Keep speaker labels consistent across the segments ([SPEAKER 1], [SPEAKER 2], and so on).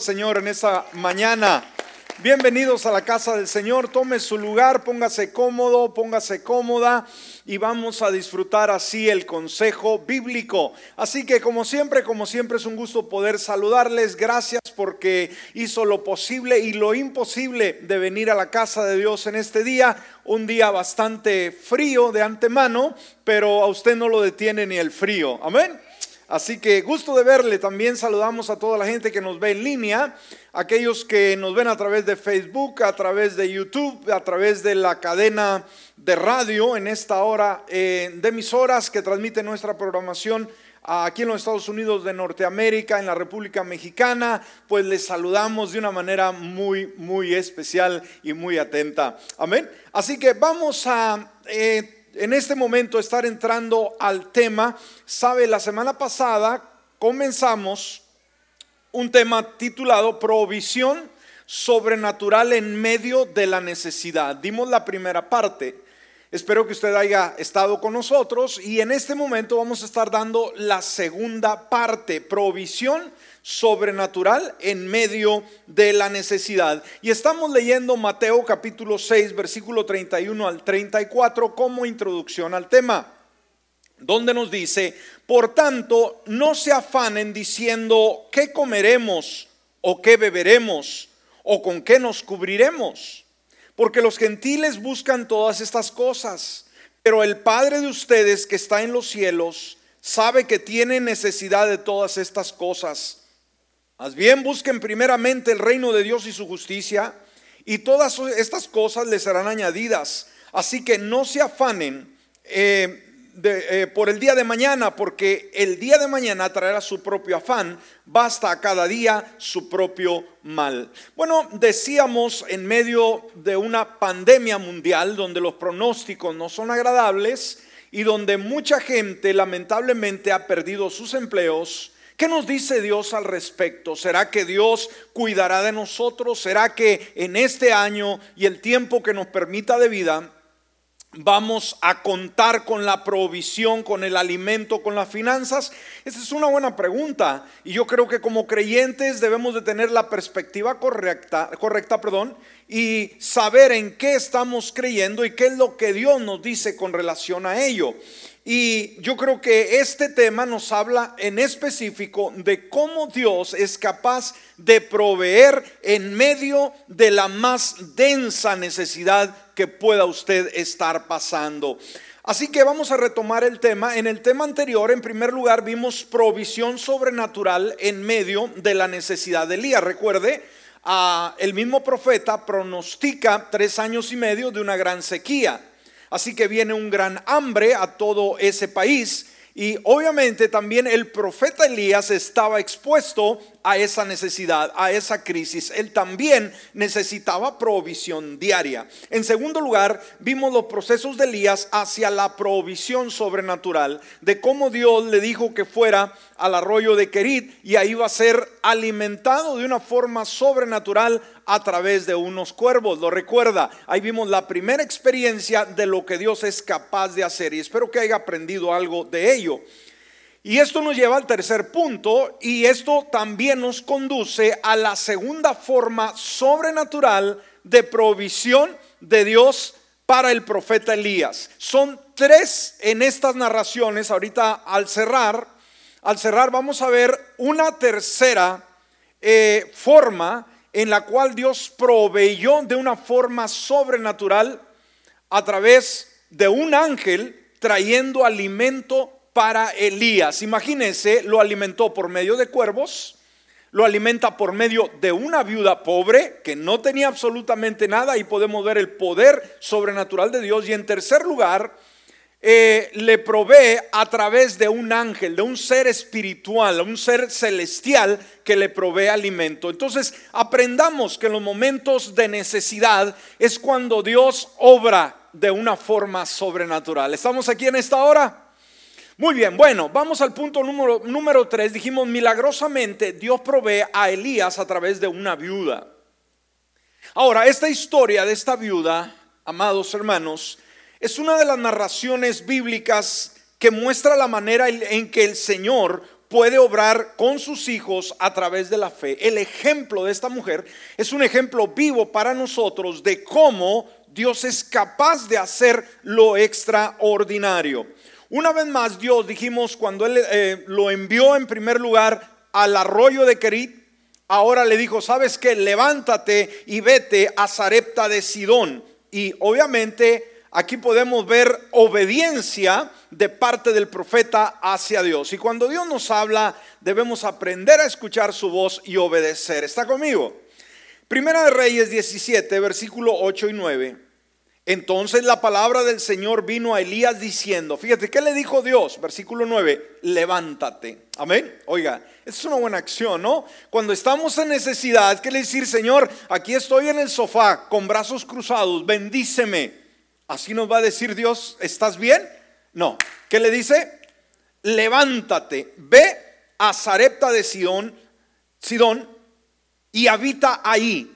[SPEAKER 1] Señor en esta mañana. Bienvenidos a la casa del Señor. Tome su lugar, póngase cómodo, póngase cómoda y vamos a disfrutar así el consejo bíblico. Así que como siempre, como siempre es un gusto poder saludarles. Gracias porque hizo lo posible y lo imposible de venir a la casa de Dios en este día. Un día bastante frío de antemano, pero a usted no lo detiene ni el frío. Amén. Así que gusto de verle. También saludamos a toda la gente que nos ve en línea, aquellos que nos ven a través de Facebook, a través de YouTube, a través de la cadena de radio en esta hora eh, de emisoras que transmite nuestra programación aquí en los Estados Unidos de Norteamérica, en la República Mexicana, pues les saludamos de una manera muy, muy especial y muy atenta. Amén. Así que vamos a... Eh, en este momento estar entrando al tema. Sabe, la semana pasada comenzamos un tema titulado Provisión sobrenatural en medio de la necesidad. Dimos la primera parte. Espero que usted haya estado con nosotros y en este momento vamos a estar dando la segunda parte, provisión sobrenatural en medio de la necesidad. Y estamos leyendo Mateo capítulo 6, versículo 31 al 34 como introducción al tema, donde nos dice, por tanto, no se afanen diciendo, ¿qué comeremos o qué beberemos o con qué nos cubriremos? Porque los gentiles buscan todas estas cosas, pero el Padre de ustedes que está en los cielos sabe que tiene necesidad de todas estas cosas. Más bien busquen primeramente el reino de Dios y su justicia, y todas estas cosas les serán añadidas. Así que no se afanen eh, eh, por el día de mañana, porque el día de mañana traerá su propio afán, basta a cada día su propio mal. Bueno, decíamos en medio de una pandemia mundial donde los pronósticos no son agradables y donde mucha gente lamentablemente ha perdido sus empleos, ¿Qué nos dice Dios al respecto? ¿Será que Dios cuidará de nosotros? ¿Será que en este año y el tiempo que nos permita de vida vamos a contar con la provisión, con el alimento, con las finanzas? Esa es una buena pregunta y yo creo que como creyentes debemos de tener la perspectiva correcta, correcta, perdón, y saber en qué estamos creyendo y qué es lo que Dios nos dice con relación a ello. Y yo creo que este tema nos habla en específico de cómo Dios es capaz de proveer en medio de la más densa necesidad que pueda usted estar pasando. Así que vamos a retomar el tema. En el tema anterior, en primer lugar, vimos provisión sobrenatural en medio de la necesidad de Elías. Recuerde, el mismo profeta pronostica tres años y medio de una gran sequía. Así que viene un gran hambre a todo ese país. Y obviamente también el profeta Elías estaba expuesto a esa necesidad, a esa crisis. Él también necesitaba provisión diaria. En segundo lugar, vimos los procesos de Elías hacia la provisión sobrenatural, de cómo Dios le dijo que fuera al arroyo de Kerit y ahí va a ser alimentado de una forma sobrenatural a través de unos cuervos. Lo recuerda, ahí vimos la primera experiencia de lo que Dios es capaz de hacer y espero que haya aprendido algo de ello. Y esto nos lleva al tercer punto y esto también nos conduce a la segunda forma sobrenatural de provisión de Dios para el profeta Elías. Son tres en estas narraciones. Ahorita al cerrar, al cerrar vamos a ver una tercera eh, forma en la cual Dios proveyó de una forma sobrenatural a través de un ángel trayendo alimento para Elías. Imagínense, lo alimentó por medio de cuervos, lo alimenta por medio de una viuda pobre que no tenía absolutamente nada y podemos ver el poder sobrenatural de Dios. Y en tercer lugar, eh, le provee a través de un ángel, de un ser espiritual, un ser celestial que le provee alimento. Entonces, aprendamos que en los momentos de necesidad es cuando Dios obra de una forma sobrenatural. ¿Estamos aquí en esta hora? Muy bien, bueno, vamos al punto número, número 3. Dijimos, milagrosamente Dios provee a Elías a través de una viuda. Ahora, esta historia de esta viuda, amados hermanos, es una de las narraciones bíblicas que muestra la manera en que el Señor puede obrar con sus hijos a través de la fe. El ejemplo de esta mujer es un ejemplo vivo para nosotros de cómo Dios es capaz de hacer lo extraordinario. Una vez más, Dios, dijimos, cuando Él eh, lo envió en primer lugar al arroyo de Kerit, ahora le dijo, ¿sabes qué? Levántate y vete a Zarepta de Sidón. Y obviamente aquí podemos ver obediencia de parte del profeta hacia Dios. Y cuando Dios nos habla, debemos aprender a escuchar su voz y obedecer. ¿Está conmigo? Primera de Reyes 17, versículo 8 y 9. Entonces la palabra del Señor vino a Elías diciendo, fíjate, ¿qué le dijo Dios? Versículo 9, levántate. Amén. Oiga, es una buena acción, ¿no? Cuando estamos en necesidad, ¿qué le decir, Señor? Aquí estoy en el sofá con brazos cruzados, bendíceme. Así nos va a decir Dios, ¿estás bien? No. ¿Qué le dice? Levántate, ve a Zarepta de Sidón, Sidón y habita ahí.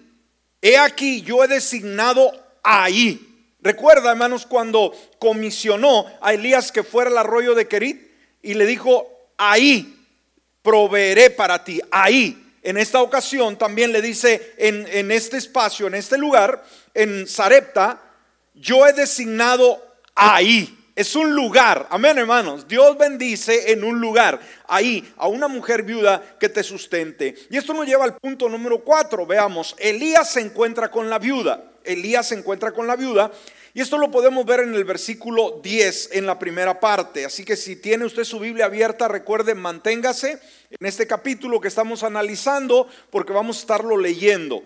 [SPEAKER 1] He aquí, yo he designado ahí Recuerda, hermanos, cuando comisionó a Elías que fuera al arroyo de Kerit y le dijo, ahí proveeré para ti, ahí. En esta ocasión también le dice, en, en este espacio, en este lugar, en Sarepta, yo he designado ahí. Es un lugar, amén hermanos. Dios bendice en un lugar, ahí, a una mujer viuda que te sustente. Y esto nos lleva al punto número cuatro. Veamos, Elías se encuentra con la viuda. Elías se encuentra con la viuda. Y esto lo podemos ver en el versículo 10 en la primera parte. Así que si tiene usted su Biblia abierta, recuerde, manténgase en este capítulo que estamos analizando porque vamos a estarlo leyendo.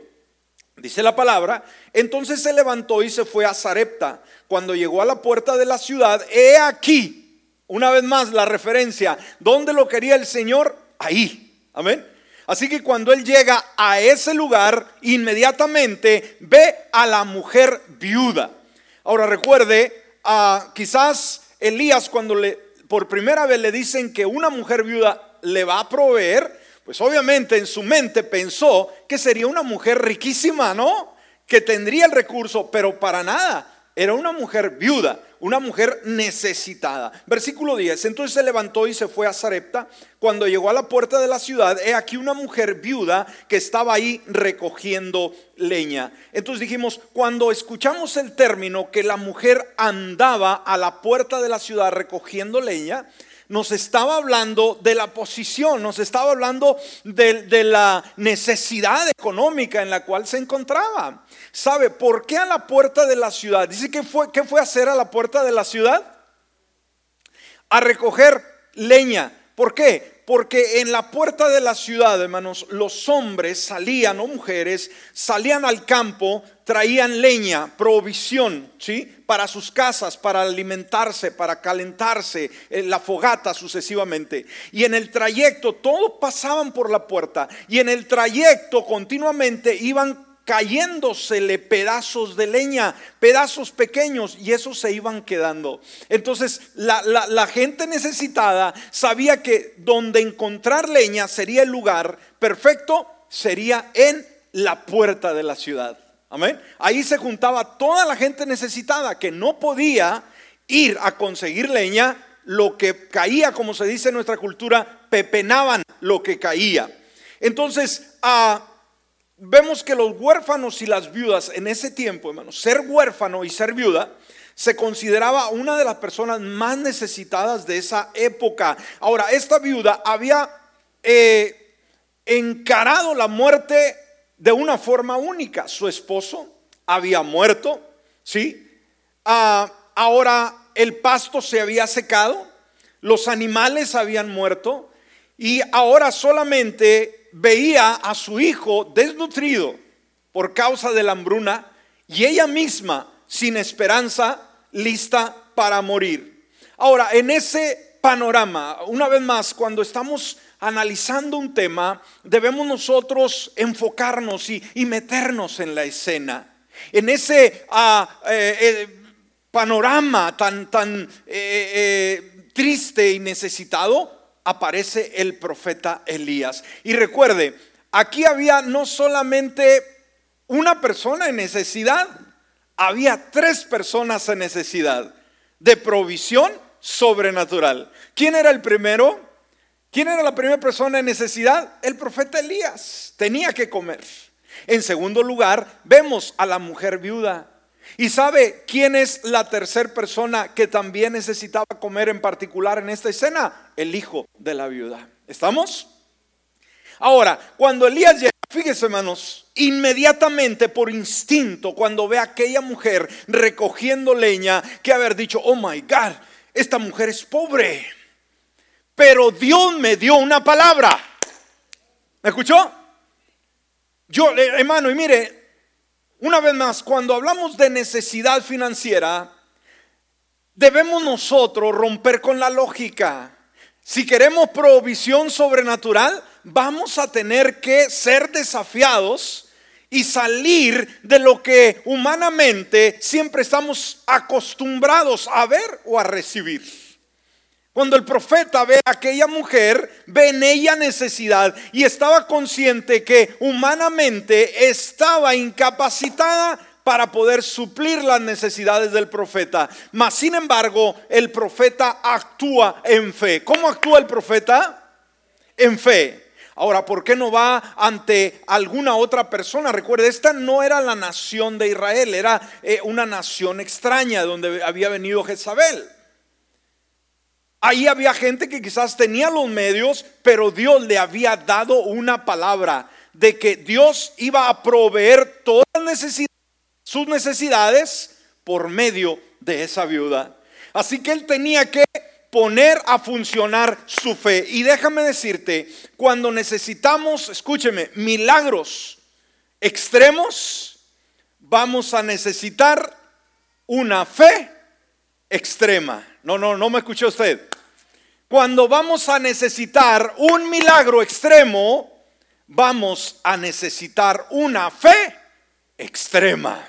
[SPEAKER 1] Dice la palabra, entonces se levantó y se fue a Zarepta. Cuando llegó a la puerta de la ciudad, he aquí, una vez más la referencia, ¿dónde lo quería el Señor? Ahí. Amén. Así que cuando él llega a ese lugar, inmediatamente ve a la mujer viuda. Ahora recuerde, a quizás Elías cuando le, por primera vez le dicen que una mujer viuda le va a proveer, pues obviamente en su mente pensó que sería una mujer riquísima, ¿no? Que tendría el recurso, pero para nada. Era una mujer viuda, una mujer necesitada. Versículo 10. Entonces se levantó y se fue a Zarepta. Cuando llegó a la puerta de la ciudad, he aquí una mujer viuda que estaba ahí recogiendo leña. Entonces dijimos, cuando escuchamos el término que la mujer andaba a la puerta de la ciudad recogiendo leña, nos estaba hablando de la posición, nos estaba hablando de, la necesidad económica en la cual se encontraba. ¿Sabe por qué a la puerta de la ciudad? Dice que fue, ¿qué fue a hacer a la puerta de la ciudad? A recoger leña. ¿Por qué? Porque en la puerta de la ciudad, hermanos, los hombres salían o mujeres salían al campo, traían leña, provisión, ¿sí? Para sus casas, para alimentarse, para calentarse, en la fogata sucesivamente. Y en el trayecto, todos pasaban por la puerta y en el trayecto continuamente iban cayéndosele pedazos de leña, pedazos pequeños, y esos se iban quedando. Entonces la, gente necesitada sabía que donde encontrar leña sería el lugar perfecto, sería en la puerta de la ciudad. Amén. Ahí se juntaba toda la gente necesitada que no podía ir a conseguir leña, lo que caía, como se dice en nuestra cultura, pepenaban lo que caía. Entonces, a vemos que los huérfanos y las viudas en ese tiempo, hermanos, ser huérfano y ser viuda, se consideraba una de las personas más necesitadas de esa época. Ahora, esta viuda había eh, encarado la muerte de una forma única. Su esposo había muerto, ¿sí? Ah, ahora el pasto se había secado, los animales habían muerto y ahora solamente veía a su hijo desnutrido por causa de la hambruna y ella misma sin esperanza, lista para morir. Ahora, en ese panorama, una vez más, cuando estamos analizando un tema, debemos nosotros enfocarnos y, meternos en la escena. En ese ah, eh, eh, panorama tan, tan eh, triste y necesitado, aparece el profeta Elías. Y recuerde, aquí había no solamente una persona en necesidad, había tres personas en necesidad de provisión sobrenatural. ¿Quién era el primero? ¿Quién era la primera persona en necesidad? El profeta Elías. Tenía que comer. En segundo lugar, vemos a la mujer viuda. ¿Y sabe quién es la tercera persona que también necesitaba comer en particular en esta escena? El hijo de la viuda. ¿Estamos? Ahora, cuando Elías llega, fíjese hermanos, inmediatamente por instinto, cuando ve a aquella mujer recogiendo leña, que haber dicho, oh my God, esta mujer es pobre pero Dios me dio una palabra. ¿Me escuchó? Yo, eh, hermano, y mire, una vez más, cuando hablamos de necesidad financiera, debemos nosotros romper con la lógica. Si queremos provisión sobrenatural, vamos a tener que ser desafiados y salir de lo que humanamente siempre estamos acostumbrados a ver o a recibir. Cuando el profeta ve a aquella mujer, ve en ella necesidad y estaba consciente que humanamente estaba incapacitada para poder suplir las necesidades del profeta. Mas, sin embargo, el profeta actúa en fe. ¿Cómo actúa el profeta? En fe. Ahora, ¿por qué no va ante alguna otra persona? Recuerde, esta no era la nación de Israel, era eh, una nación extraña donde había venido Jezabel. Ahí había gente que quizás tenía los medios, pero Dios le había dado una palabra de que Dios iba a proveer todas sus necesidades por medio de esa viuda. Así que él tenía que poner a funcionar su fe. Y déjame decirte, cuando necesitamos, escúcheme, milagros extremos, vamos a necesitar una fe extrema. No, no, no me escuchó usted. Cuando vamos a necesitar un milagro extremo, vamos a necesitar una fe extrema.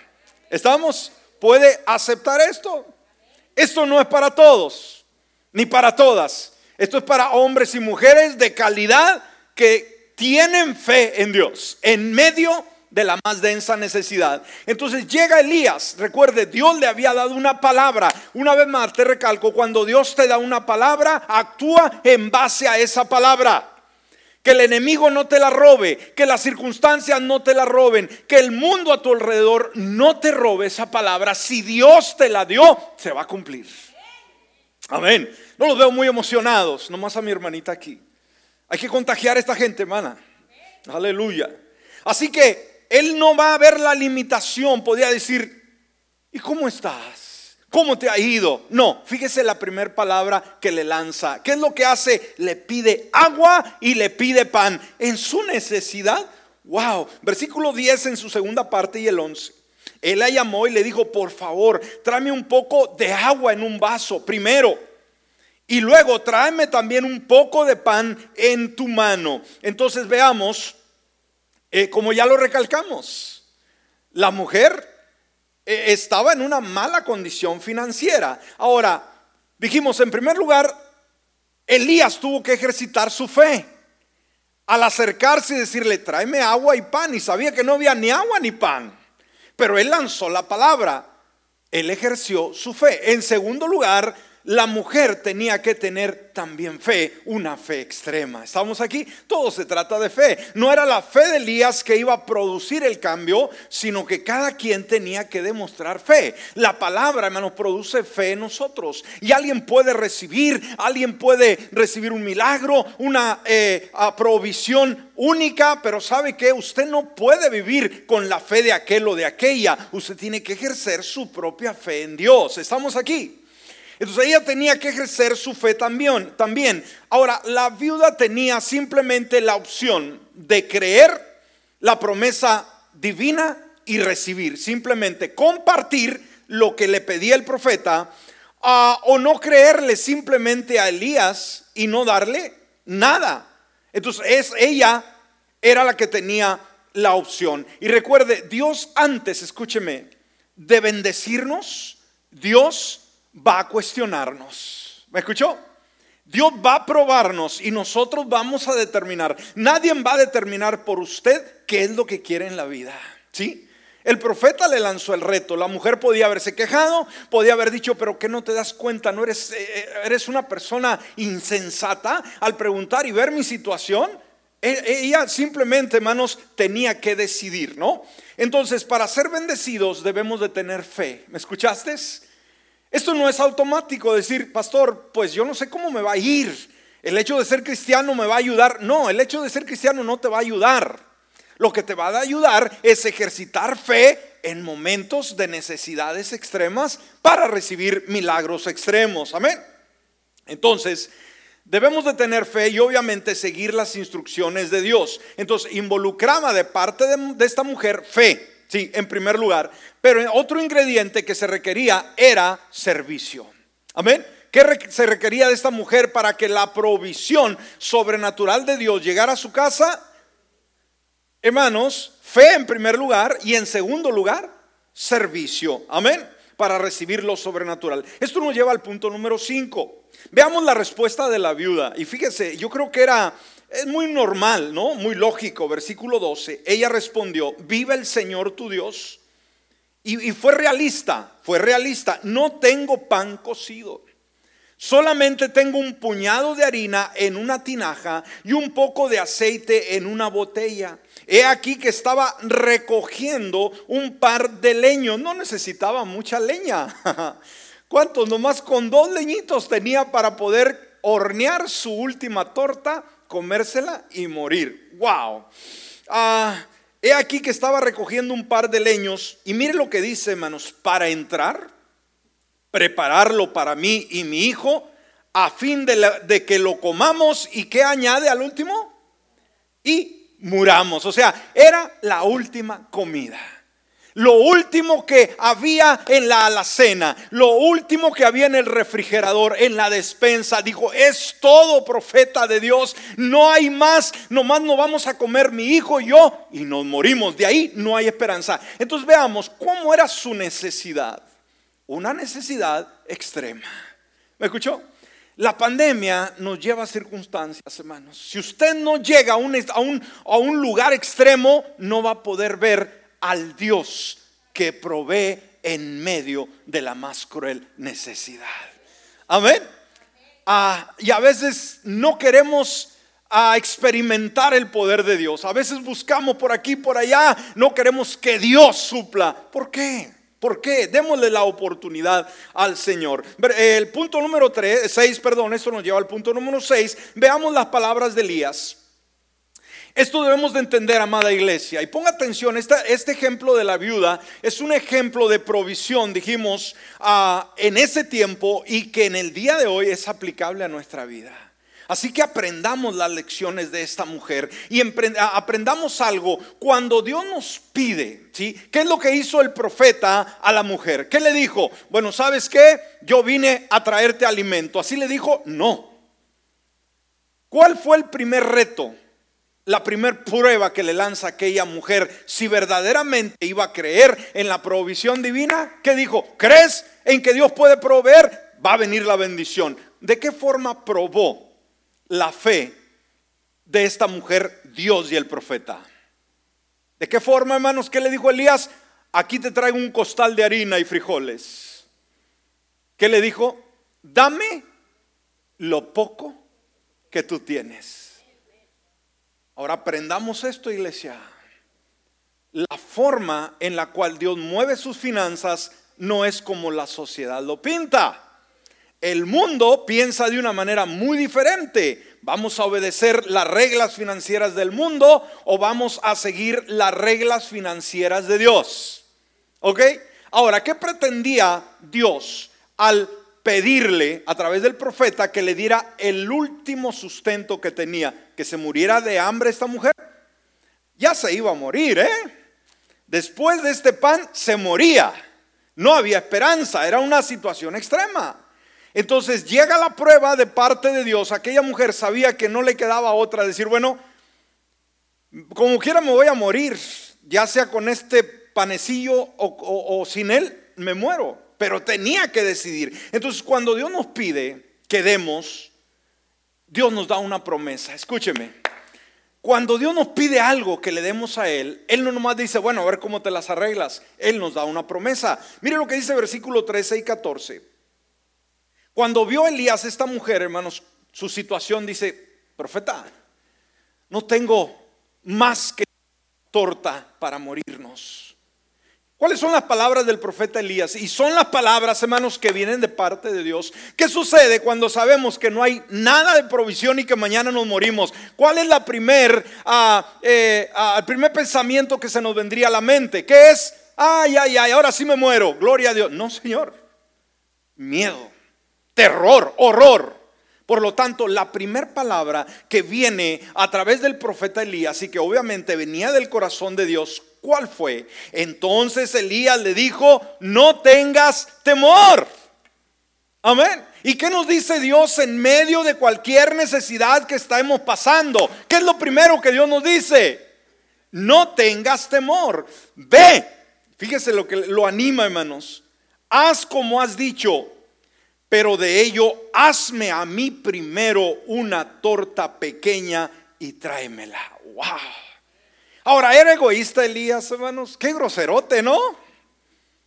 [SPEAKER 1] ¿Estamos? ¿Puede aceptar esto? Esto no es para todos, ni para todas. Esto es para hombres y mujeres de calidad que tienen fe en Dios, en medio de la más densa necesidad. Entonces llega Elías, recuerde, Dios le había dado una palabra. Una vez más te recalco, cuando Dios te da una palabra, actúa en base a esa palabra. Que el enemigo no te la robe, que las circunstancias no te la roben, que el mundo a tu alrededor no te robe esa palabra. Si Dios te la dio, se va a cumplir. Amén. No los veo muy emocionados, nomás a mi hermanita aquí. Hay que contagiar a esta gente, hermana. Aleluya. Así que él no va a ver la limitación, podría decir, ¿y cómo estás? ¿Cómo te ha ido? No, fíjese la primera palabra que le lanza. ¿Qué es lo que hace? Le pide agua y le pide pan. En su necesidad, wow, versículo 10 en su segunda parte y el 11. Él la llamó y le dijo, por favor, tráeme un poco de agua en un vaso primero. Y luego tráeme también un poco de pan en tu mano. Entonces veamos eh, como ya lo recalcamos, la mujer eh, estaba en una mala condición financiera. Ahora, dijimos, en primer lugar, Elías tuvo que ejercitar su fe. Al acercarse y decirle, tráeme agua y pan, y sabía que no había ni agua ni pan. Pero él lanzó la palabra, él ejerció su fe. En segundo lugar, la mujer tenía que tener también fe, una fe extrema. ¿Estamos aquí? Todo se trata de fe. No era la fe de Elías que iba a producir el cambio, sino que cada quien tenía que demostrar fe. La palabra, hermanos, produce fe en nosotros. Y alguien puede recibir, alguien puede recibir un milagro, una eh, provisión única, pero sabe que usted no puede vivir con la fe de aquel o de aquella. Usted tiene que ejercer su propia fe en Dios. ¿Estamos aquí? Entonces ella tenía que ejercer su fe también, también. Ahora, la viuda tenía simplemente la opción de creer la promesa divina y recibir, simplemente compartir lo que le pedía el profeta ah, o no creerle simplemente a Elías y no darle nada. Entonces es, ella era la que tenía la opción. Y recuerde, Dios antes, escúcheme, de bendecirnos, Dios va a cuestionarnos. ¿Me escuchó? Dios va a probarnos y nosotros vamos a determinar. Nadie va a determinar por usted qué es lo que quiere en la vida. ¿Sí? El profeta le lanzó el reto. La mujer podía haberse quejado, podía haber dicho, pero que no te das cuenta, no eres, eh, eh, eres una persona insensata al preguntar y ver mi situación. E, ella simplemente, hermanos, tenía que decidir, ¿no? Entonces, para ser bendecidos debemos de tener fe. ¿Me escuchaste? Esto no es automático decir, pastor, pues yo no sé cómo me va a ir. El hecho de ser cristiano me va a ayudar. No, el hecho de ser cristiano no te va a ayudar. Lo que te va a ayudar es ejercitar fe en momentos de necesidades extremas para recibir milagros extremos. Amén. Entonces, debemos de tener fe y obviamente seguir las instrucciones de Dios. Entonces, involucraba de parte de, esta mujer fe, sí, en primer lugar. Pero otro ingrediente que se requería era servicio. Amén. ¿Qué se requería de esta mujer para que la provisión sobrenatural de Dios llegara a su casa? Hermanos, fe en primer lugar y en segundo lugar, servicio. Amén. Para recibir lo sobrenatural. Esto nos lleva al punto número 5. Veamos la respuesta de la viuda. Y fíjese, yo creo que era, es muy normal, ¿no? Muy lógico. Versículo 12. Ella respondió, vive el Señor tu Dios. Y, y fue realista, fue realista. No tengo pan cocido. Solamente tengo un puñado de harina en una tinaja y un poco de aceite en una botella. He aquí que estaba recogiendo un par de leños. No necesitaba mucha leña. ¿Cuántos? Nomás con dos leñitos tenía para poder hornear su última torta, comérsela y morir. ¡Wow! Ah, he aquí que estaba recogiendo un par de leños. Y mire lo que dice, hermanos, para entrar, prepararlo para mí y mi hijo, a fin de, de que lo comamos. ¿Y qué añade al último? Y muramos. O sea, era la última comida. Lo último que había en la alacena, lo último que había en el refrigerador, en la despensa, dijo, es todo profeta de Dios, no hay más, nomás no vamos a comer mi hijo y yo y nos morimos, de ahí no hay esperanza. Entonces veamos cómo era su necesidad, una necesidad extrema. ¿Me escuchó? La pandemia nos lleva a circunstancias, hermanos. Si usted no llega a un, a, un, lugar extremo, no va a poder ver al Dios que provee en medio de la más cruel necesidad. Amén. Ah, y a veces no queremos ah, experimentar el poder de Dios. A veces buscamos por aquí, por allá, no queremos que Dios supla. ¿Por qué? ¿Por qué? Démosle la oportunidad al Señor. El punto número 3, 6, perdón, esto nos lleva al punto número 6. Veamos las palabras de Elías. Esto debemos de entender, amada iglesia. Y ponga atención, este ejemplo de la viuda es un ejemplo de provisión, dijimos, ah, en ese tiempo y que en el día de hoy es aplicable a nuestra vida. Así que aprendamos las lecciones de esta mujer y aprendamos algo cuando Dios nos pide, ¿sí? ¿Qué es lo que hizo el profeta a la mujer? ¿Qué le dijo? Bueno, ¿sabes qué? Yo vine a traerte alimento. Así le dijo, no. ¿Cuál fue el primer reto? La primera prueba que le lanza aquella mujer, si verdaderamente iba a creer en la provisión divina, ¿qué dijo? ¿Crees en que Dios puede proveer? Va a venir la bendición. ¿De qué forma probó la fe de esta mujer, Dios y el profeta. ¿De qué forma, hermanos? ¿Qué le dijo Elías? Aquí te traigo un costal de harina y frijoles. ¿Qué le dijo? Dame lo poco que tú tienes. Ahora aprendamos esto, iglesia. La forma en la cual Dios mueve sus finanzas no es como la sociedad lo pinta. El mundo piensa de una manera muy diferente. ¿Vamos a obedecer las reglas financieras del mundo o vamos a seguir las reglas financieras de Dios? ¿Ok? Ahora, ¿qué pretendía Dios al pedirle a través del profeta que le diera el último sustento que tenía? Que se muriera de hambre esta mujer. Ya se iba a morir, ¿eh? Después de este pan se moría. No había esperanza, era una situación extrema. Entonces llega la prueba de parte de Dios. Aquella mujer sabía que no le quedaba otra. Decir, bueno, como quiera me voy a morir, ya sea con este panecillo o, sin él, me muero. Pero tenía que decidir. Entonces cuando Dios nos pide que demos, Dios nos da una promesa. Escúcheme. cuando Dios nos pide algo que le demos a Él, Él no nomás dice, bueno, a ver cómo te las arreglas. Él nos da una promesa. Mire lo que dice versículo 13 y 14. Cuando vio Elías esta mujer, hermanos, su situación dice, profeta, no tengo más que torta para morirnos. ¿Cuáles son las palabras del profeta Elías? Y son las palabras, hermanos, que vienen de parte de Dios. ¿Qué sucede cuando sabemos que no hay nada de provisión y que mañana nos morimos? ¿Cuál es la primer, ah, eh, ah, el primer pensamiento que se nos vendría a la mente? ¿Qué es? Ay, ay, ay, ahora sí me muero. Gloria a Dios. No, Señor. Miedo, terror, horror. Por lo tanto, la primera palabra que viene a través del profeta Elías y que obviamente venía del corazón de Dios, ¿cuál fue? Entonces Elías le dijo, no tengas temor. Amén. ¿Y qué nos dice Dios en medio de cualquier necesidad que estemos pasando? ¿Qué es lo primero que Dios nos dice? No tengas temor. Ve. Fíjese lo que lo anima, hermanos. Haz como has dicho pero de ello hazme a mí primero una torta pequeña y tráemela. Wow. Ahora, ¿era egoísta Elías, hermanos? Qué groserote, ¿no?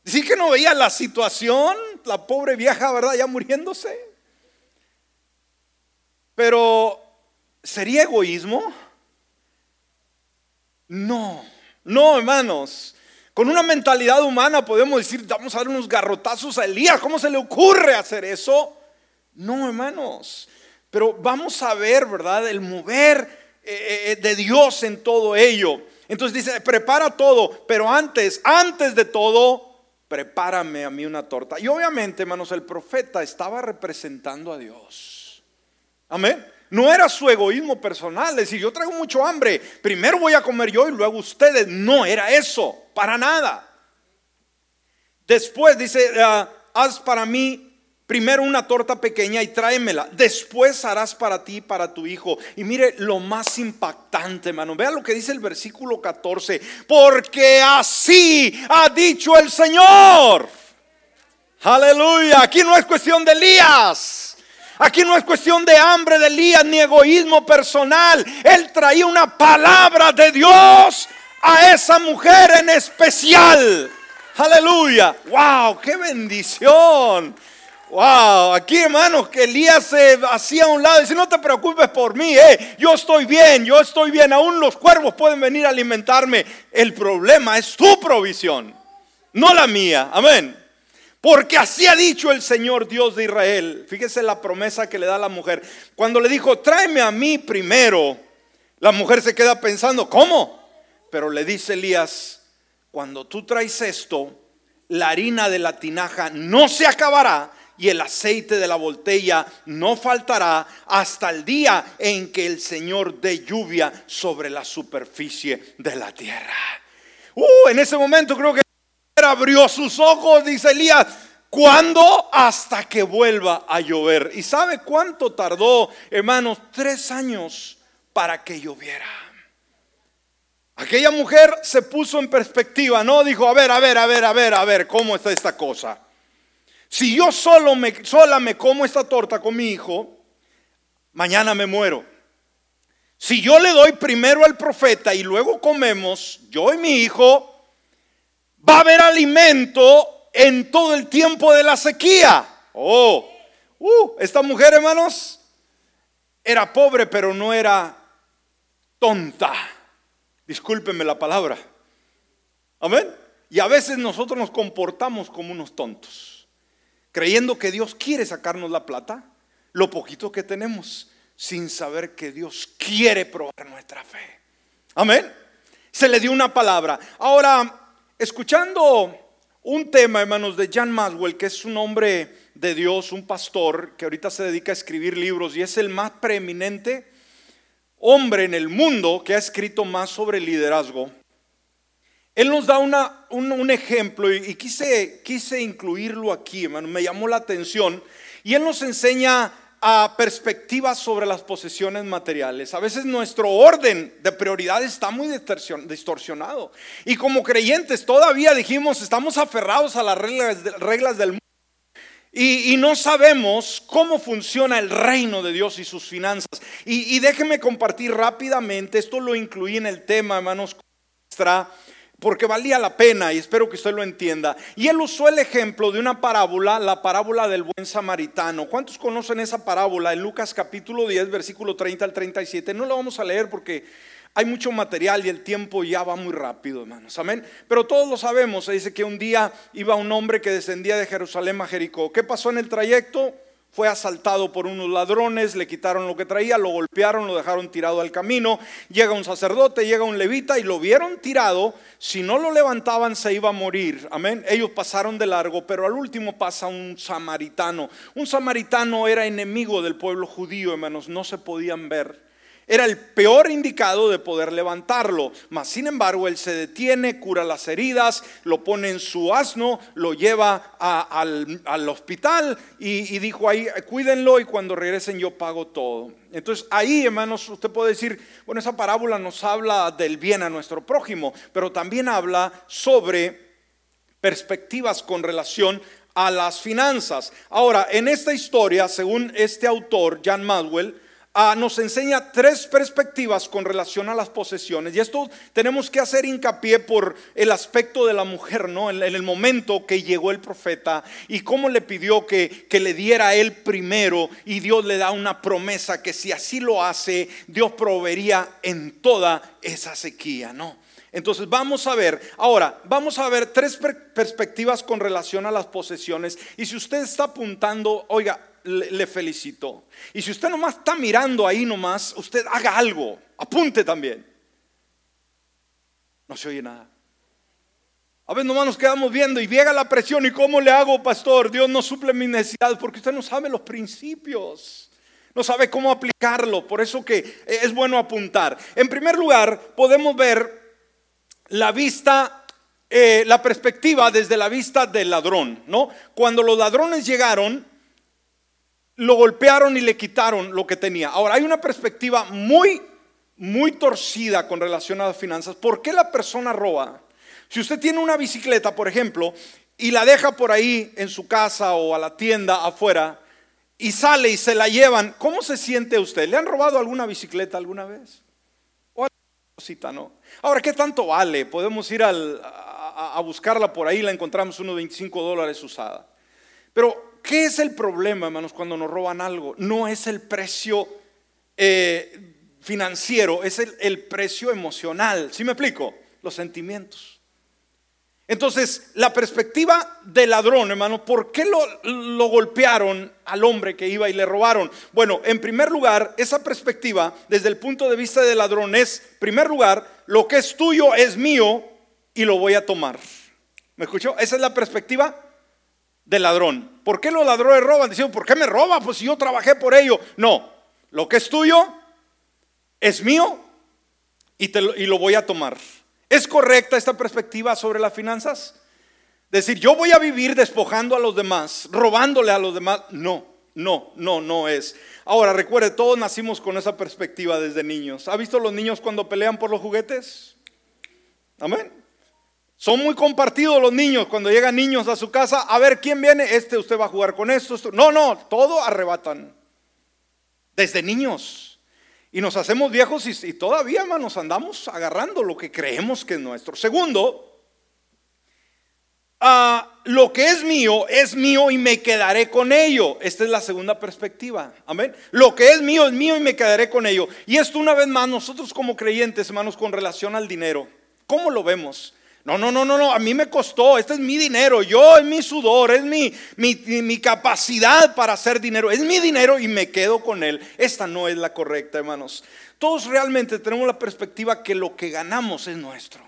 [SPEAKER 1] Sí que no veía la situación, la pobre vieja, ¿verdad? Ya muriéndose. Pero, ¿sería egoísmo? No, no, hermanos. Con una mentalidad humana podemos decir, vamos a dar unos garrotazos a Elías. ¿Cómo se le ocurre hacer eso? No, hermanos. Pero vamos a ver, ¿verdad? El mover eh, eh, de Dios en todo ello. Entonces dice, prepara todo, pero antes, antes de todo, prepárame a mí una torta. Y obviamente, hermanos, el profeta estaba representando a Dios. Amén. No era su egoísmo personal, decir, yo traigo mucho hambre, primero voy a comer yo y luego ustedes. No era eso, para nada. Después dice, ah, haz para mí primero una torta pequeña y tráemela. Después harás para ti y para tu hijo. Y mire lo más impactante, hermano. Vea lo que dice el versículo 14. Porque así ha dicho el Señor. Aleluya. Aquí no es cuestión de Elías. Aquí no es cuestión de hambre de Elías ni egoísmo personal. Él traía una palabra de Dios a esa mujer en especial. Aleluya. Wow, qué bendición. Wow, aquí hermanos, que Elías se hacía a un lado y dice, no te preocupes por mí, eh, yo estoy bien, yo estoy bien, aún los cuervos pueden venir a alimentarme. El problema es tu provisión, no la mía. Amén. Porque así ha dicho el Señor Dios de Israel. Fíjese la promesa que le da la mujer. Cuando le dijo, tráeme a mí primero, la mujer se queda pensando, ¿cómo? Pero le dice Elías, cuando tú traes esto, la harina de la tinaja no se acabará y el aceite de la botella no faltará hasta el día en que el Señor dé lluvia sobre la superficie de la tierra. Uh, en ese momento creo que abrió sus ojos, dice Elías, ¿cuándo? Hasta que vuelva a llover. ¿Y sabe cuánto tardó, hermanos? Tres años para que lloviera. Aquella mujer se puso en perspectiva, ¿no? Dijo, a ver, a ver, a ver, a ver, a ver, ¿cómo está esta cosa? Si yo solo me, sola me como esta torta con mi hijo, mañana me muero. Si yo le doy primero al profeta y luego comemos, yo y mi hijo, va a haber alimento en todo el tiempo de la sequía. Oh, uh, esta mujer, hermanos, era pobre, pero no era tonta. Discúlpenme la palabra. Amén. Y a veces nosotros nos comportamos como unos tontos, creyendo que Dios quiere sacarnos la plata, lo poquito que tenemos, sin saber que Dios quiere probar nuestra fe. Amén. Se le dio una palabra. Ahora, Escuchando un tema, hermanos, de Jan Maswell, que es un hombre de Dios, un pastor que ahorita se dedica a escribir libros y es el más preeminente hombre en el mundo que ha escrito más sobre liderazgo. Él nos da una, un, ejemplo y, y, quise, quise incluirlo aquí, hermano, me llamó la atención. Y él nos enseña a perspectivas sobre las posesiones materiales. A veces nuestro orden de prioridad está muy distorsionado. Y como creyentes todavía dijimos, estamos aferrados a las reglas, reglas del mundo. Y, no sabemos cómo funciona el reino de Dios y sus finanzas. Y, y déjenme compartir rápidamente, esto lo incluí en el tema, hermanos, porque valía la pena y espero que usted lo entienda. Y él usó el ejemplo de una parábola, la parábola del buen samaritano. ¿Cuántos conocen esa parábola en Lucas capítulo 10, versículo 30 al 37? No la vamos a leer porque hay mucho material y el tiempo ya va muy rápido, hermanos. Amén. Pero todos lo sabemos. Se dice que un día iba un hombre que descendía de Jerusalén a Jericó. ¿Qué pasó en el trayecto? Fue asaltado por unos ladrones, le quitaron lo que traía, lo golpearon, lo dejaron tirado al camino. Llega un sacerdote, llega un levita y lo vieron tirado. Si no lo levantaban se iba a morir. Amén. Ellos pasaron de largo, pero al último pasa un samaritano. Un samaritano era enemigo del pueblo judío, hermanos, no se podían ver. Era el peor indicado de poder levantarlo. Mas, sin embargo, él se detiene, cura las heridas, lo pone en su asno, lo lleva al, hospital y, dijo ahí, cuídenlo y cuando regresen yo pago todo. Entonces ahí, hermanos, usted puede decir, bueno, esa parábola nos habla del bien a nuestro prójimo, pero también habla sobre perspectivas con relación a las finanzas. Ahora, en esta historia, según este autor, Jan Madwell, Ah, nos enseña tres perspectivas con relación a las posesiones. Y esto tenemos que hacer hincapié por el aspecto de la mujer, ¿no? En, el momento que llegó el profeta y cómo le pidió que, que le diera él primero. Y Dios le da una promesa que si así lo hace, Dios proveería en toda esa sequía, ¿no? Entonces vamos a ver, ahora vamos a ver tres perspectivas con relación a las posesiones. Y si usted está apuntando, oiga, le, felicito. Y si usted nomás está mirando ahí nomás, usted haga algo, apunte también. No se oye nada. A veces nomás nos quedamos viendo y llega la presión. ¿Y cómo le hago, pastor? Dios no suple mis necesidades porque usted no sabe los principios. No sabe cómo aplicarlo. Por eso que es bueno apuntar. En primer lugar, podemos ver la vista, eh, la perspectiva desde la vista del ladrón. ¿no? Cuando los ladrones llegaron, lo golpearon y le quitaron lo que tenía. Ahora, hay una perspectiva muy, muy torcida con relación a las finanzas. ¿Por qué la persona roba? Si usted tiene una bicicleta, por ejemplo, y la deja por ahí en su casa o a la tienda afuera, y sale y se la llevan, ¿cómo se siente usted? ¿Le han robado alguna bicicleta alguna vez? O cosita, ¿no? Ahora, ¿qué tanto vale? Podemos ir a, a, buscarla por ahí, la encontramos unos 25 dólares usada. Pero ¿Qué es el problema, hermanos, cuando nos roban algo? No es el precio eh, financiero, es el, precio emocional. ¿Sí me explico? Los sentimientos. Entonces, la perspectiva del ladrón, hermano, ¿por qué lo, lo, golpearon al hombre que iba y le robaron? Bueno, en primer lugar, esa perspectiva, desde el punto de vista del ladrón, es, primer lugar, lo que es tuyo es mío y lo voy a tomar. ¿Me escuchó? Esa es la perspectiva del ladrón. ¿Por qué los ladrones roban? Dicen, ¿por qué me roba? Pues si yo trabajé por ello. No, lo que es tuyo es mío y, te lo, y lo voy a tomar. ¿Es correcta esta perspectiva sobre las finanzas? Decir, yo voy a vivir despojando a los demás, robándole a los demás. No, no, no, no es. Ahora, recuerde, todos nacimos con esa perspectiva desde niños. ¿Ha visto los niños cuando pelean por los juguetes? Amén. Son muy compartidos los niños cuando llegan niños a su casa. A ver, ¿quién viene? Este usted va a jugar con esto. No, no, todo arrebatan. Desde niños. Y nos hacemos viejos y, todavía, hermanos, andamos agarrando lo que creemos que es nuestro. Segundo, ah, lo que es mío es mío y me quedaré con ello. Esta es la segunda perspectiva. Amén. Lo que es mío es mío y me quedaré con ello. Y esto una vez más, nosotros como creyentes, hermanos, con relación al dinero, ¿cómo lo vemos? No, no, no, no, no, a mí me costó, este es mi dinero, yo es mi sudor, es mi, mi, mi, capacidad para hacer dinero, es mi dinero y me quedo con él. Esta no es la correcta, hermanos. Todos realmente tenemos la perspectiva que lo que ganamos es nuestro.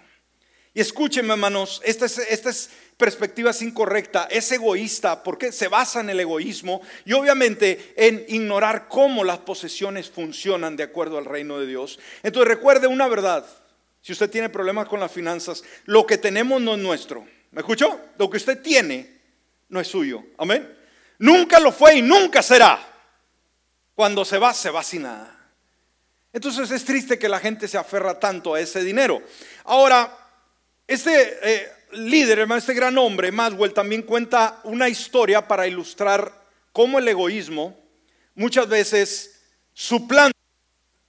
[SPEAKER 1] Y escúchenme, hermanos, esta es, esta es perspectiva es incorrecta, es egoísta, porque se basa en el egoísmo y obviamente en ignorar cómo las posesiones funcionan de acuerdo al reino de Dios. Entonces recuerde una verdad. Si usted tiene problemas con las finanzas, lo que tenemos no es nuestro. ¿Me escuchó? Lo que usted tiene no es suyo. Amén. Nunca lo fue y nunca será. Cuando se va, se va sin nada. Entonces es triste que la gente se aferra tanto a ese dinero. Ahora, este, eh, líder, este gran hombre, Maswell, también cuenta una historia para ilustrar cómo el egoísmo muchas veces suplanta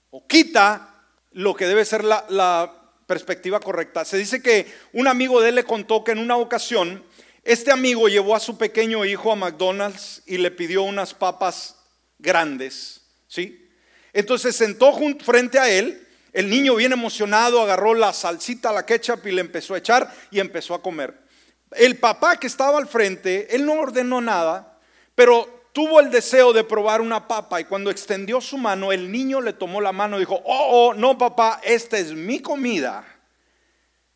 [SPEAKER 1] o quita lo que debe ser la perspectiva correcta. Se dice que un amigo de él le contó que en una ocasión este amigo llevó a su pequeño hijo a McDonald's y le pidió unas papas grandes, ¿sí? Entonces sentó frente a él, el niño bien emocionado agarró la salsita, la ketchup y le empezó a echar y empezó a comer. El papá que estaba al frente, él no ordenó nada, pero tuvo el deseo de probar una papa y cuando extendió su mano, el niño le tomó la mano y dijo, oh, oh, no papá, esta es mi comida.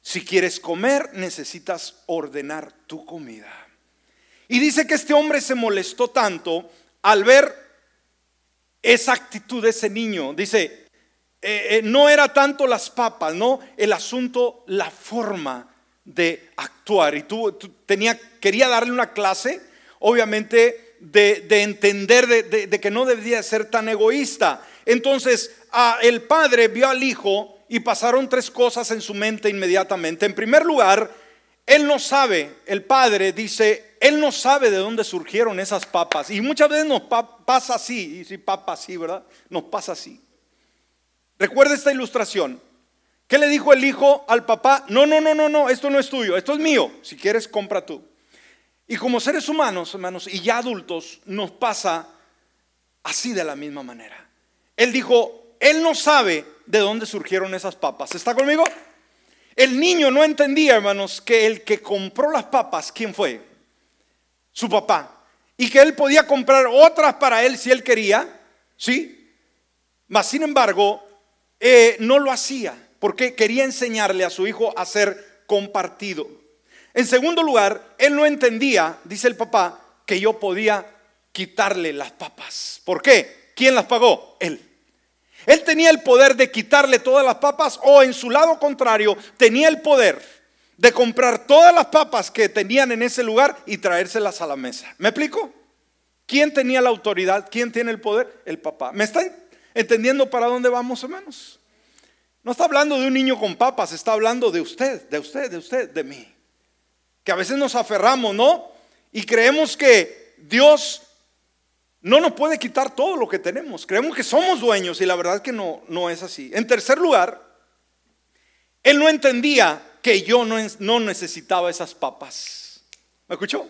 [SPEAKER 1] Si quieres comer, necesitas ordenar tu comida. Y dice que este hombre se molestó tanto al ver esa actitud de ese niño. Dice, eh, eh, no era tanto las papas, no, el asunto, la forma de actuar. Y tú, tenía, quería darle una clase, obviamente, de, entender de, que no debía ser tan egoísta. Entonces, el padre vio al hijo y pasaron tres cosas en su mente inmediatamente. En primer lugar, él no sabe, el padre dice, él no sabe de dónde surgieron esas papas. Y muchas veces nos pasa así, y si papa así, ¿verdad? Nos pasa así. Recuerda esta ilustración. ¿Qué le dijo el hijo al papá? No, no, no, no, no, esto no es tuyo, esto es mío. Si quieres, compra tú. Y como seres humanos, hermanos, y ya adultos, nos pasa así de la misma manera. Él dijo, él no sabe de dónde surgieron esas papas. ¿Está conmigo? El niño no entendía, hermanos, que el que compró las papas, ¿quién fue? Su papá. Y que él podía comprar otras para él si él quería, ¿sí? Mas, sin embargo, eh, no lo hacía porque quería enseñarle a su hijo a ser compartido. En segundo lugar, él no entendía, dice el papá, que yo podía quitarle las papas. ¿Por qué? ¿Quién las pagó? Él. Él tenía el poder de quitarle todas las papas o en su lado contrario tenía el poder de comprar todas las papas que tenían en ese lugar y traérselas a la mesa. ¿Me explico? ¿Quién tenía la autoridad? ¿Quién tiene el poder? El papá. ¿Me está entendiendo para dónde vamos, hermanos? No está hablando de un niño con papas, está hablando de usted, de usted, de usted, de mí. Que a veces nos aferramos, ¿no? Y creemos que Dios no nos puede quitar todo lo que tenemos. Creemos que somos dueños y la verdad es que no, no es así. En tercer lugar, él no entendía que yo no, no necesitaba esas papas. ¿Me escuchó?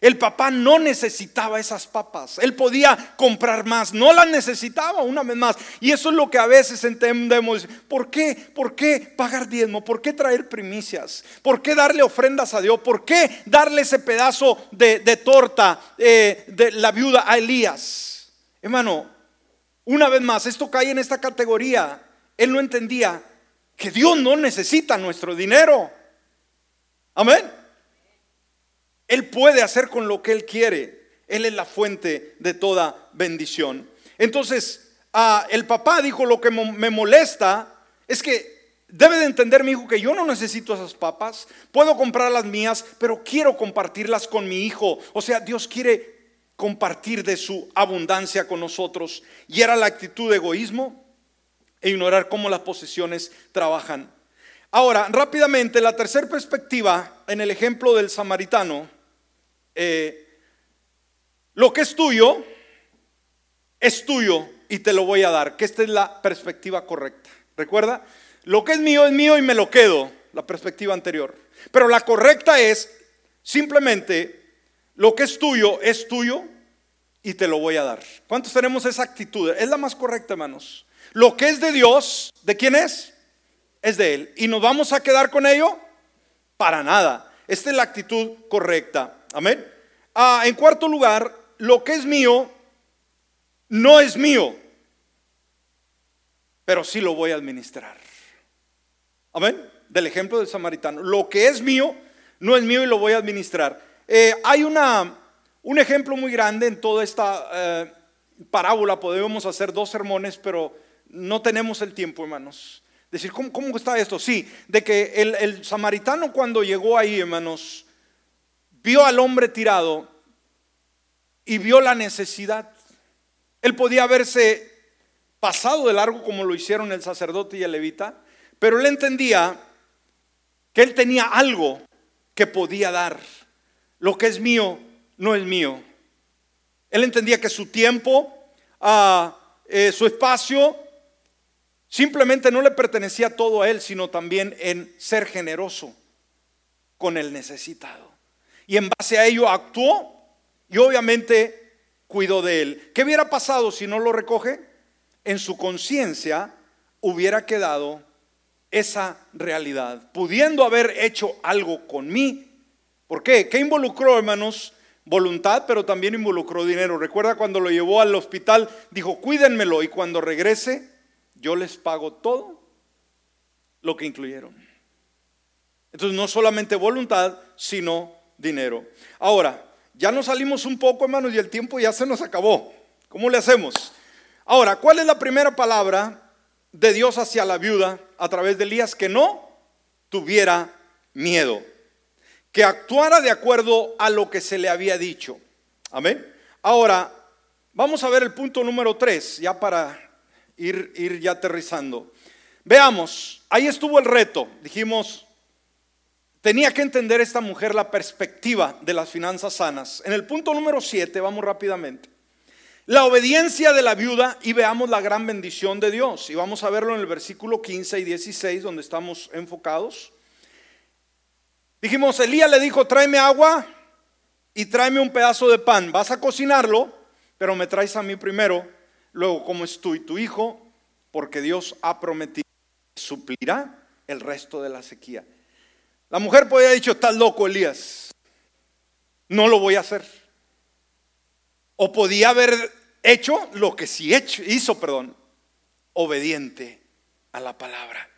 [SPEAKER 1] El papá no necesitaba esas papas. Él podía comprar más. No las necesitaba una vez más. Y eso es lo que a veces entendemos. ¿Por qué? ¿Por qué pagar diezmo? ¿Por qué traer primicias? ¿Por qué darle ofrendas a Dios? ¿Por qué darle ese pedazo de, torta eh, de la viuda a Elías? Hermano, una vez más, esto cae en esta categoría. Él no entendía que Dios no necesita nuestro dinero. Amén. Él puede hacer con lo que Él quiere. Él es la fuente de toda bendición. Entonces, ah, el papá dijo, lo que me molesta es que debe de entender mi hijo que yo no necesito esas papas, puedo comprar las mías, pero quiero compartirlas con mi hijo. O sea, Dios quiere compartir de su abundancia con nosotros. Y era la actitud de egoísmo e ignorar cómo las posesiones trabajan. Ahora, rápidamente, la tercera perspectiva en el ejemplo del samaritano eh, lo que es tuyo, es tuyo y te lo voy a dar, que esta es la perspectiva correcta. ¿Recuerda? Lo que es mío es mío y me lo quedo, la perspectiva anterior. Pero la correcta es simplemente, lo que es tuyo es tuyo y te lo voy a dar. ¿Cuántos tenemos esa actitud? Es la más correcta, hermanos. Lo que es de Dios, ¿de quién es? Es de Él. ¿Y nos vamos a quedar con ello? Para nada. Esta es la actitud correcta. Amén. Ah, en cuarto lugar, lo que es mío no es mío, pero sí lo voy a administrar. Amén. Del ejemplo del samaritano. Lo que es mío no es mío y lo voy a administrar. Eh, hay una, un ejemplo muy grande en toda esta eh, parábola. Podemos hacer dos sermones, pero no tenemos el tiempo, hermanos. Decir, ¿cómo, cómo está esto? Sí, de que el, el samaritano cuando llegó ahí, hermanos, vio al hombre tirado y vio la necesidad. Él podía haberse pasado de largo como lo hicieron el sacerdote y el levita, pero él entendía que él tenía algo que podía dar. Lo que es mío no es mío. Él entendía que su tiempo, ah, eh, su espacio, simplemente no le pertenecía todo a él, sino también en ser generoso con el necesitado. Y en base a ello actuó y obviamente cuidó de él. ¿Qué hubiera pasado si no lo recoge? En su conciencia hubiera quedado esa realidad, pudiendo haber hecho algo con mí. ¿Por qué? ¿Qué involucró, hermanos? Voluntad, pero también involucró dinero. Recuerda cuando lo llevó al hospital, dijo, cuídenmelo y cuando regrese, yo les pago todo lo que incluyeron. Entonces, no solamente voluntad, sino dinero. Ahora, ya nos salimos un poco, hermanos, y el tiempo ya se nos acabó. ¿Cómo le hacemos? Ahora, ¿cuál es la primera palabra de Dios hacia la viuda a través de Elías que no tuviera miedo, que actuara de acuerdo a lo que se le había dicho. Amén. Ahora, vamos a ver el punto número 3, ya para ir, ir ya aterrizando. Veamos, ahí estuvo el reto. Dijimos, tenía que entender esta mujer la perspectiva de las finanzas sanas. En el punto número 7, vamos rápidamente. La obediencia de la viuda y veamos la gran bendición de Dios. Y vamos a verlo en el versículo 15 y 16 donde estamos enfocados. Dijimos, Elías le dijo, tráeme agua y tráeme un pedazo de pan. Vas a cocinarlo, pero me traes a mí primero. Luego, como es tú y tu hijo, porque Dios ha prometido suplirá el resto de la sequía. La mujer podría haber dicho, estás loco, Elías. No lo voy a hacer. O podía haber hecho lo que sí hecho, hizo, perdón, obediente a la palabra.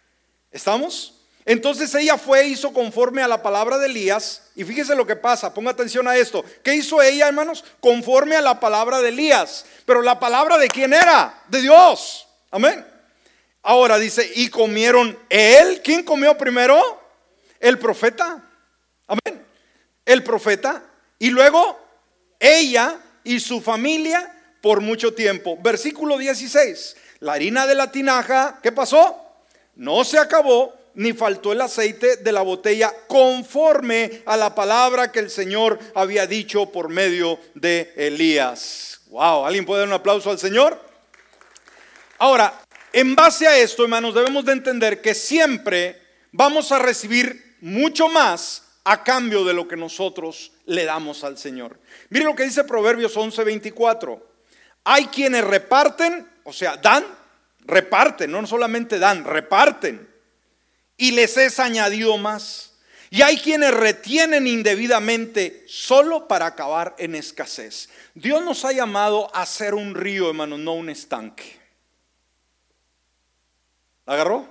[SPEAKER 1] ¿Estamos? Entonces ella fue, hizo conforme a la palabra de Elías. Y fíjese lo que pasa, ponga atención a esto. ¿Qué hizo ella, hermanos? Conforme a la palabra de Elías. Pero la palabra de quién era? De Dios. Amén. Ahora dice, y comieron él. ¿Quién comió primero? El profeta. Amén. El profeta. Y luego ella y su familia por mucho tiempo. Versículo 16. La harina de la tinaja, ¿qué pasó? No se acabó, ni faltó el aceite de la botella conforme a la palabra que el Señor había dicho por medio de Elías. Wow, ¿alguien puede dar un aplauso al Señor? Ahora, en base a esto, hermanos, debemos de entender que siempre vamos a recibir mucho más a cambio de lo que nosotros le damos al Señor. Mire lo que dice Proverbios 11:24. Hay quienes reparten, o sea, dan, reparten, no solamente dan, reparten. Y les es añadido más. Y hay quienes retienen indebidamente solo para acabar en escasez. Dios nos ha llamado a ser un río, hermano, no un estanque. agarró?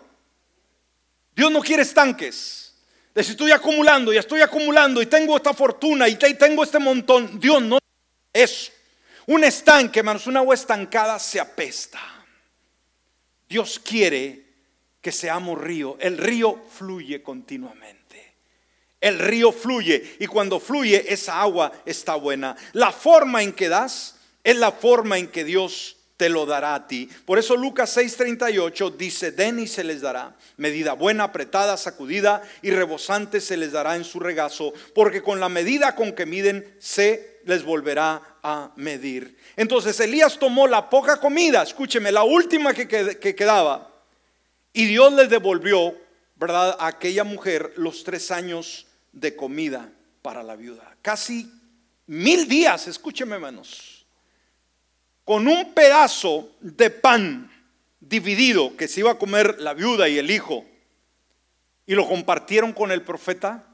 [SPEAKER 1] Dios no quiere estanques. De si estoy acumulando y estoy acumulando y tengo esta fortuna y tengo este montón. Dios no eso. Un estanque, hermanos, una agua estancada se apesta. Dios quiere que seamos río. El río fluye continuamente. El río fluye y cuando fluye esa agua está buena. La forma en que das es la forma en que Dios te lo dará a ti. Por eso Lucas 6:38 dice, den y se les dará. Medida buena, apretada, sacudida y rebosante se les dará en su regazo, porque con la medida con que miden se les volverá a medir. Entonces Elías tomó la poca comida, escúcheme, la última que, que quedaba, y Dios les devolvió, ¿verdad?, a aquella mujer los tres años de comida para la viuda. Casi mil días, escúcheme, hermanos con un pedazo de pan dividido que se iba a comer la viuda y el hijo, y lo compartieron con el profeta,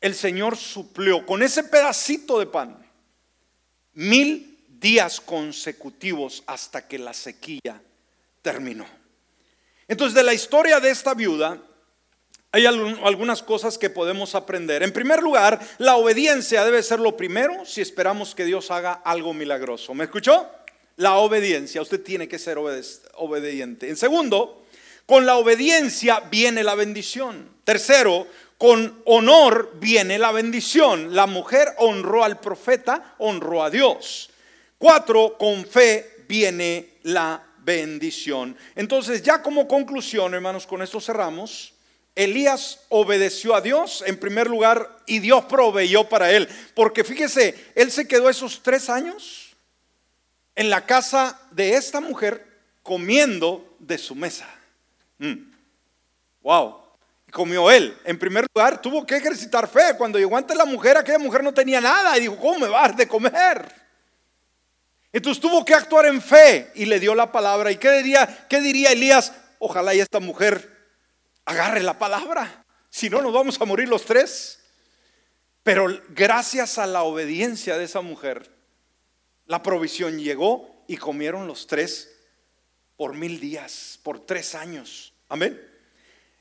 [SPEAKER 1] el Señor suplió con ese pedacito de pan mil días consecutivos hasta que la sequía terminó. Entonces, de la historia de esta viuda, hay algunas cosas que podemos aprender. En primer lugar, la obediencia debe ser lo primero si esperamos que Dios haga algo milagroso. ¿Me escuchó? La obediencia. Usted tiene que ser obediente. En segundo, con la obediencia viene la bendición. Tercero, con honor viene la bendición. La mujer honró al profeta, honró a Dios. Cuatro, con fe viene la bendición. Entonces, ya como conclusión, hermanos, con esto cerramos. Elías obedeció a Dios en primer lugar y Dios proveyó para él. Porque fíjese, él se quedó esos tres años en la casa de esta mujer comiendo de su mesa. Mm. Wow. Comió él. En primer lugar, tuvo que ejercitar fe. Cuando llegó ante la mujer, aquella mujer no tenía nada y dijo, ¿cómo me vas de comer? Entonces tuvo que actuar en fe y le dio la palabra. ¿Y qué diría, qué diría Elías? Ojalá y esta mujer agarre la palabra. Si no, nos vamos a morir los tres. Pero gracias a la obediencia de esa mujer, la provisión llegó y comieron los tres por mil días, por tres años. Amén.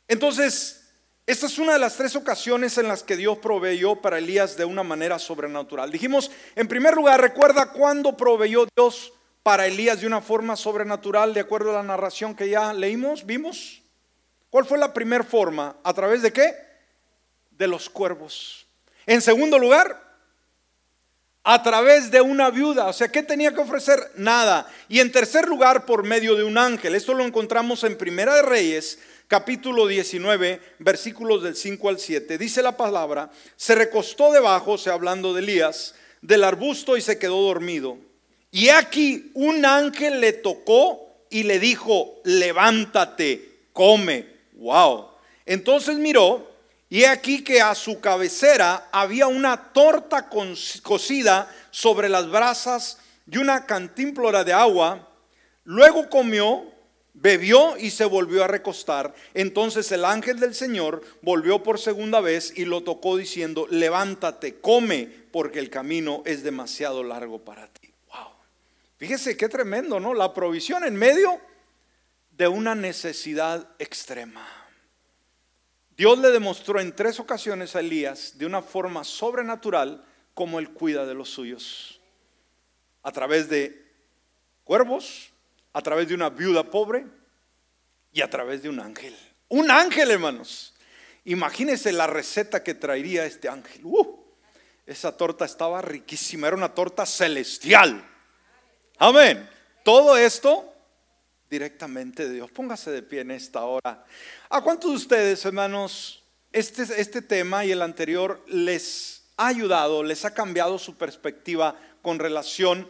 [SPEAKER 1] Entonces, esta es una de las tres ocasiones en las que Dios proveyó para Elías de una manera sobrenatural. Dijimos, en primer lugar, recuerda cuándo proveyó Dios para Elías de una forma sobrenatural, de acuerdo a la narración que ya leímos, vimos. ¿Cuál fue la primera forma? ¿A través de qué? De los cuervos. En segundo lugar, a través de una viuda. O sea, ¿qué tenía que ofrecer? Nada. Y en tercer lugar, por medio de un ángel. Esto lo encontramos en Primera de Reyes, capítulo 19, versículos del 5 al 7. Dice la palabra, se recostó debajo, o sea, hablando de Elías, del arbusto y se quedó dormido. Y aquí un ángel le tocó y le dijo, levántate, come. Wow. Entonces miró y aquí que a su cabecera había una torta cocida sobre las brasas y una cantímplora de agua. Luego comió, bebió y se volvió a recostar. Entonces el ángel del Señor volvió por segunda vez y lo tocó diciendo, levántate, come, porque el camino es demasiado largo para ti. Wow. Fíjese qué tremendo, ¿no? La provisión en medio de una necesidad extrema. Dios le demostró en tres ocasiones a Elías de una forma sobrenatural cómo él cuida de los suyos. A través de cuervos, a través de una viuda pobre y a través de un ángel. Un ángel, hermanos. Imagínense la receta que traería este ángel. Uh, esa torta estaba riquísima, era una torta celestial. Amén. Todo esto directamente de Dios. Póngase de pie en esta hora. ¿A cuántos de ustedes, hermanos, este, este tema y el anterior les ha ayudado, les ha cambiado su perspectiva con relación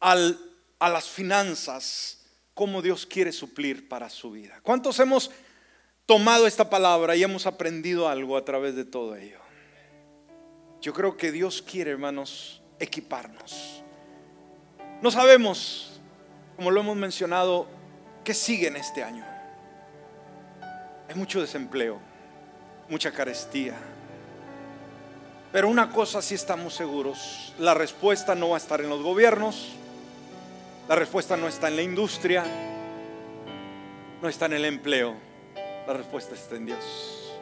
[SPEAKER 1] al, a las finanzas, cómo Dios quiere suplir para su vida? ¿Cuántos hemos tomado esta palabra y hemos aprendido algo a través de todo ello? Yo creo que Dios quiere, hermanos, equiparnos. No sabemos como lo hemos mencionado, ¿qué sigue en este año? Hay mucho desempleo, mucha carestía. Pero una cosa sí estamos seguros, la respuesta no va a estar en los gobiernos, la respuesta no está en la industria, no está en el empleo, la respuesta está en Dios.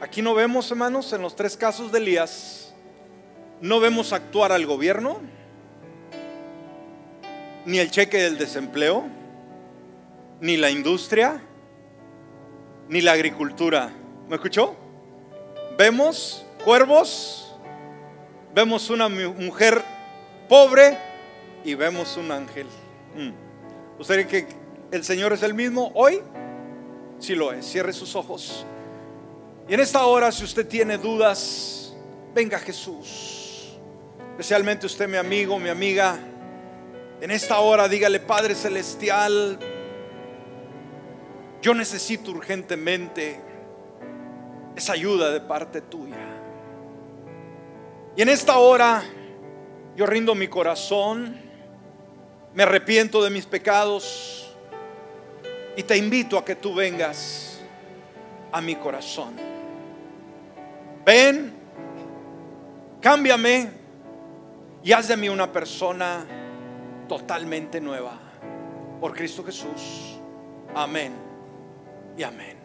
[SPEAKER 1] Aquí no vemos, hermanos, en los tres casos de Elías, no vemos actuar al gobierno, ni el cheque del desempleo, ni la industria, ni la agricultura. ¿Me escuchó? Vemos cuervos, vemos una mujer pobre y vemos un ángel. Mm. ¿Usted cree que el Señor es el mismo hoy? Sí lo es. Cierre sus ojos. Y en esta hora, si usted tiene dudas, venga Jesús. Especialmente usted, mi amigo, mi amiga en esta hora dígale, Padre Celestial, yo necesito urgentemente esa ayuda de parte tuya. Y en esta hora yo rindo mi corazón, me arrepiento de mis pecados y te invito a que tú vengas a mi corazón. Ven, cámbiame y haz de mí una persona totalmente nueva por Cristo Jesús. Amén y amén.